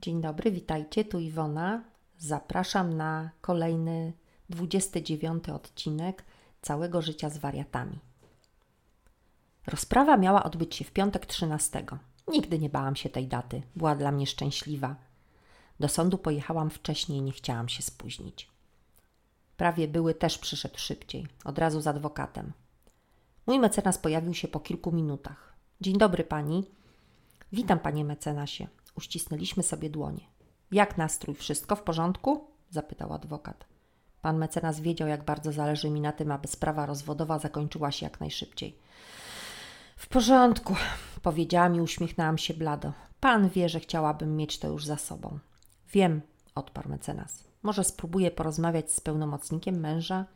Dzień dobry, witajcie, tu Iwona. Zapraszam na kolejny 29 odcinek całego życia z wariatami. Rozprawa miała odbyć się w piątek 13. Nigdy nie bałam się tej daty, była dla mnie szczęśliwa. Do sądu pojechałam wcześniej, nie chciałam się spóźnić. Prawie były też przyszedł szybciej, od razu z adwokatem. Mój mecenas pojawił się po kilku minutach. Dzień dobry pani. Witam panie mecenasie. Uścisnęliśmy sobie dłonie. Jak nastrój? Wszystko w porządku? zapytał adwokat. Pan mecenas wiedział, jak bardzo zależy mi na tym, aby sprawa rozwodowa zakończyła się jak najszybciej. W porządku, powiedziałam i uśmiechnęłam się blado. Pan wie, że chciałabym mieć to już za sobą. Wiem, odparł mecenas. Może spróbuję porozmawiać z pełnomocnikiem męża?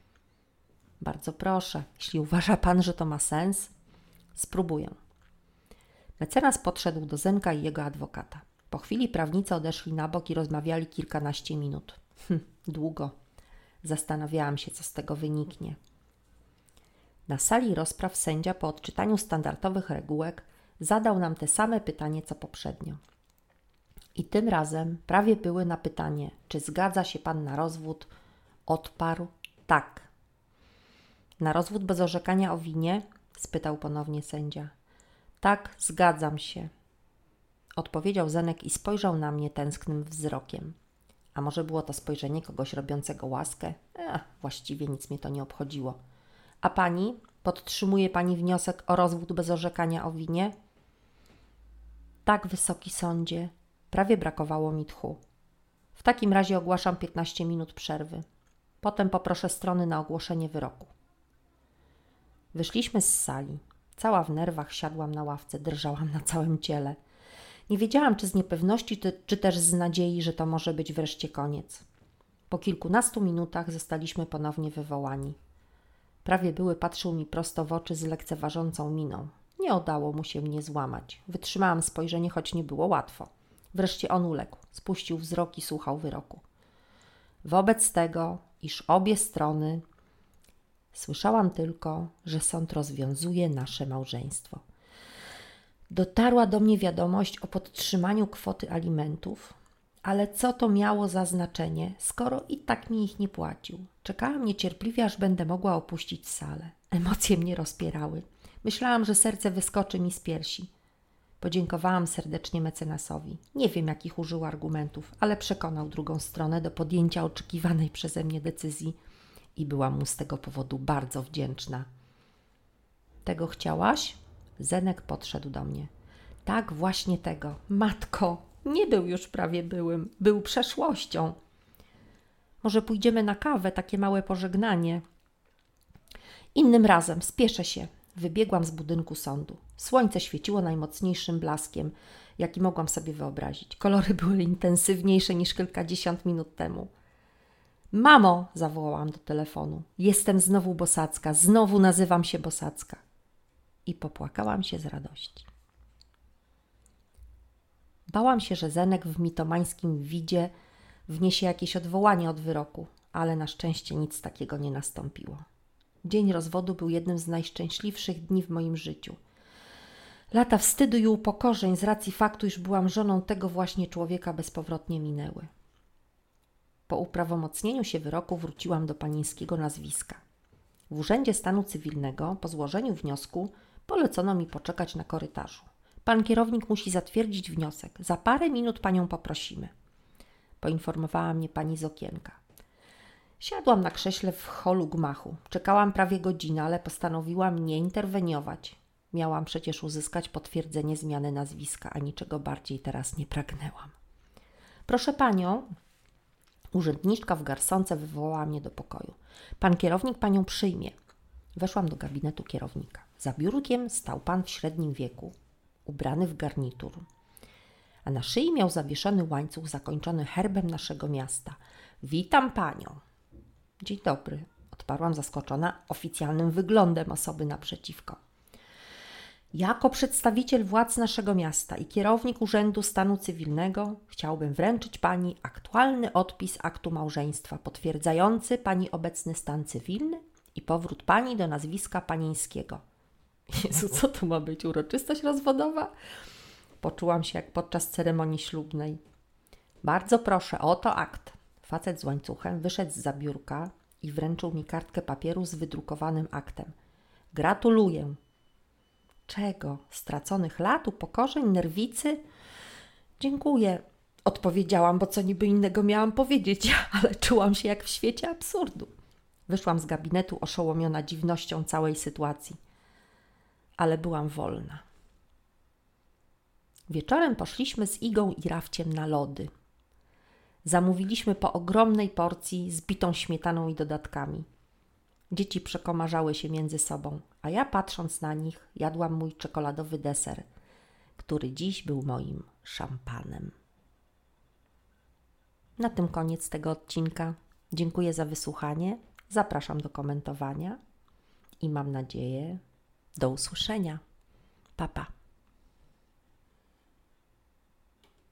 Bardzo proszę, jeśli uważa pan, że to ma sens, spróbuję. Mecenas podszedł do Zenka i jego adwokata. Po chwili prawnicy odeszli na bok i rozmawiali kilkanaście minut. Hm, długo. Zastanawiałam się, co z tego wyniknie. Na sali rozpraw sędzia po odczytaniu standardowych regułek zadał nam te same pytanie co poprzednio. I tym razem prawie były na pytanie, czy zgadza się pan na rozwód, odparł tak. Na rozwód bez orzekania o winie? spytał ponownie sędzia. Tak, zgadzam się. Odpowiedział Zenek i spojrzał na mnie tęsknym wzrokiem. A może było to spojrzenie kogoś robiącego łaskę? Ech, właściwie nic mnie to nie obchodziło. A pani? Podtrzymuje pani wniosek o rozwód bez orzekania o winie? Tak, wysoki sądzie. Prawie brakowało mi tchu. W takim razie ogłaszam 15 minut przerwy. Potem poproszę strony na ogłoszenie wyroku. Wyszliśmy z sali. Cała w nerwach siadłam na ławce, drżałam na całym ciele. Nie wiedziałam, czy z niepewności, czy, też z nadziei, że to może być wreszcie koniec. Po kilkunastu minutach zostaliśmy ponownie wywołani. Prawie były patrzył mi prosto w oczy z lekceważącą miną. Nie udało mu się mnie złamać. Wytrzymałam spojrzenie, choć nie było łatwo. Wreszcie on uległ, spuścił wzrok i słuchał wyroku. Wobec tego, iż obie strony Słyszałam tylko, że sąd rozwiązuje nasze małżeństwo. Dotarła do mnie wiadomość o podtrzymaniu kwoty alimentów, ale co to miało za znaczenie, skoro i tak mi ich nie płacił? Czekałam niecierpliwie, aż będę mogła opuścić salę. Emocje mnie rozpierały. Myślałam, że serce wyskoczy mi z piersi. Podziękowałam serdecznie mecenasowi. Nie wiem, jakich użył argumentów, ale przekonał drugą stronę do podjęcia oczekiwanej przeze mnie decyzji i byłam mu z tego powodu bardzo wdzięczna. Tego chciałaś? Zenek podszedł do mnie. Tak, właśnie tego. Matko, nie był już prawie byłym, był przeszłością. Może pójdziemy na kawę, takie małe pożegnanie. Innym razem, spieszę się. Wybiegłam z budynku sądu. Słońce świeciło najmocniejszym blaskiem, jaki mogłam sobie wyobrazić. Kolory były intensywniejsze niż kilkadziesiąt minut temu. Mamo, zawołałam do telefonu. Jestem znowu bosacka, znowu nazywam się bosacka. I popłakałam się z radości. Bałam się, że Zenek w mitomańskim widzie wniesie jakieś odwołanie od wyroku, ale na szczęście nic takiego nie nastąpiło. Dzień rozwodu był jednym z najszczęśliwszych dni w moim życiu. Lata wstydu i upokorzeń z racji faktu, iż byłam żoną tego właśnie człowieka bezpowrotnie minęły. Po uprawomocnieniu się wyroku wróciłam do panieńskiego nazwiska. W Urzędzie Stanu Cywilnego po złożeniu wniosku polecono mi poczekać na korytarzu. Pan kierownik musi zatwierdzić wniosek. Za parę minut panią poprosimy. Poinformowała mnie pani z okienka. Siadłam na krześle w holu gmachu. Czekałam prawie godzinę, ale postanowiłam nie interweniować. Miałam przecież uzyskać potwierdzenie zmiany nazwiska, a niczego bardziej teraz nie pragnęłam. Proszę panią, Urzędniczka w garsonce wywołała mnie do pokoju. Pan kierownik panią przyjmie. Weszłam do gabinetu kierownika. Za biurkiem stał pan w średnim wieku, ubrany w garnitur. A na szyi miał zawieszony łańcuch zakończony herbem naszego miasta. Witam panią. Dzień dobry, odparłam zaskoczona oficjalnym wyglądem osoby naprzeciwko. Jako przedstawiciel władz naszego miasta i kierownik Urzędu Stanu Cywilnego chciałbym wręczyć Pani aktualny odpis aktu małżeństwa potwierdzający Pani obecny stan cywilny i powrót Pani do nazwiska panieńskiego. Jezu, co to ma być? Uroczystość rozwodowa? Poczułam się jak podczas ceremonii ślubnej. Bardzo proszę, oto akt. Facet z łańcuchem wyszedł z zabiórka i wręczył mi kartkę papieru z wydrukowanym aktem. Gratuluję. Czego? Straconych lat, upokorzeń, nerwicy? Dziękuję, odpowiedziałam, bo co niby innego miałam powiedzieć, ale czułam się jak w świecie absurdu. Wyszłam z gabinetu oszołomiona dziwnością całej sytuacji, ale byłam wolna. Wieczorem poszliśmy z Igą i Rafciem na lody. Zamówiliśmy po ogromnej porcji z bitą śmietaną i dodatkami. Dzieci przekomarzały się między sobą, a ja patrząc na nich jadłam mój czekoladowy deser, który dziś był moim szampanem. Na tym koniec tego odcinka. Dziękuję za wysłuchanie. Zapraszam do komentowania i mam nadzieję do usłyszenia. Papa. Pa.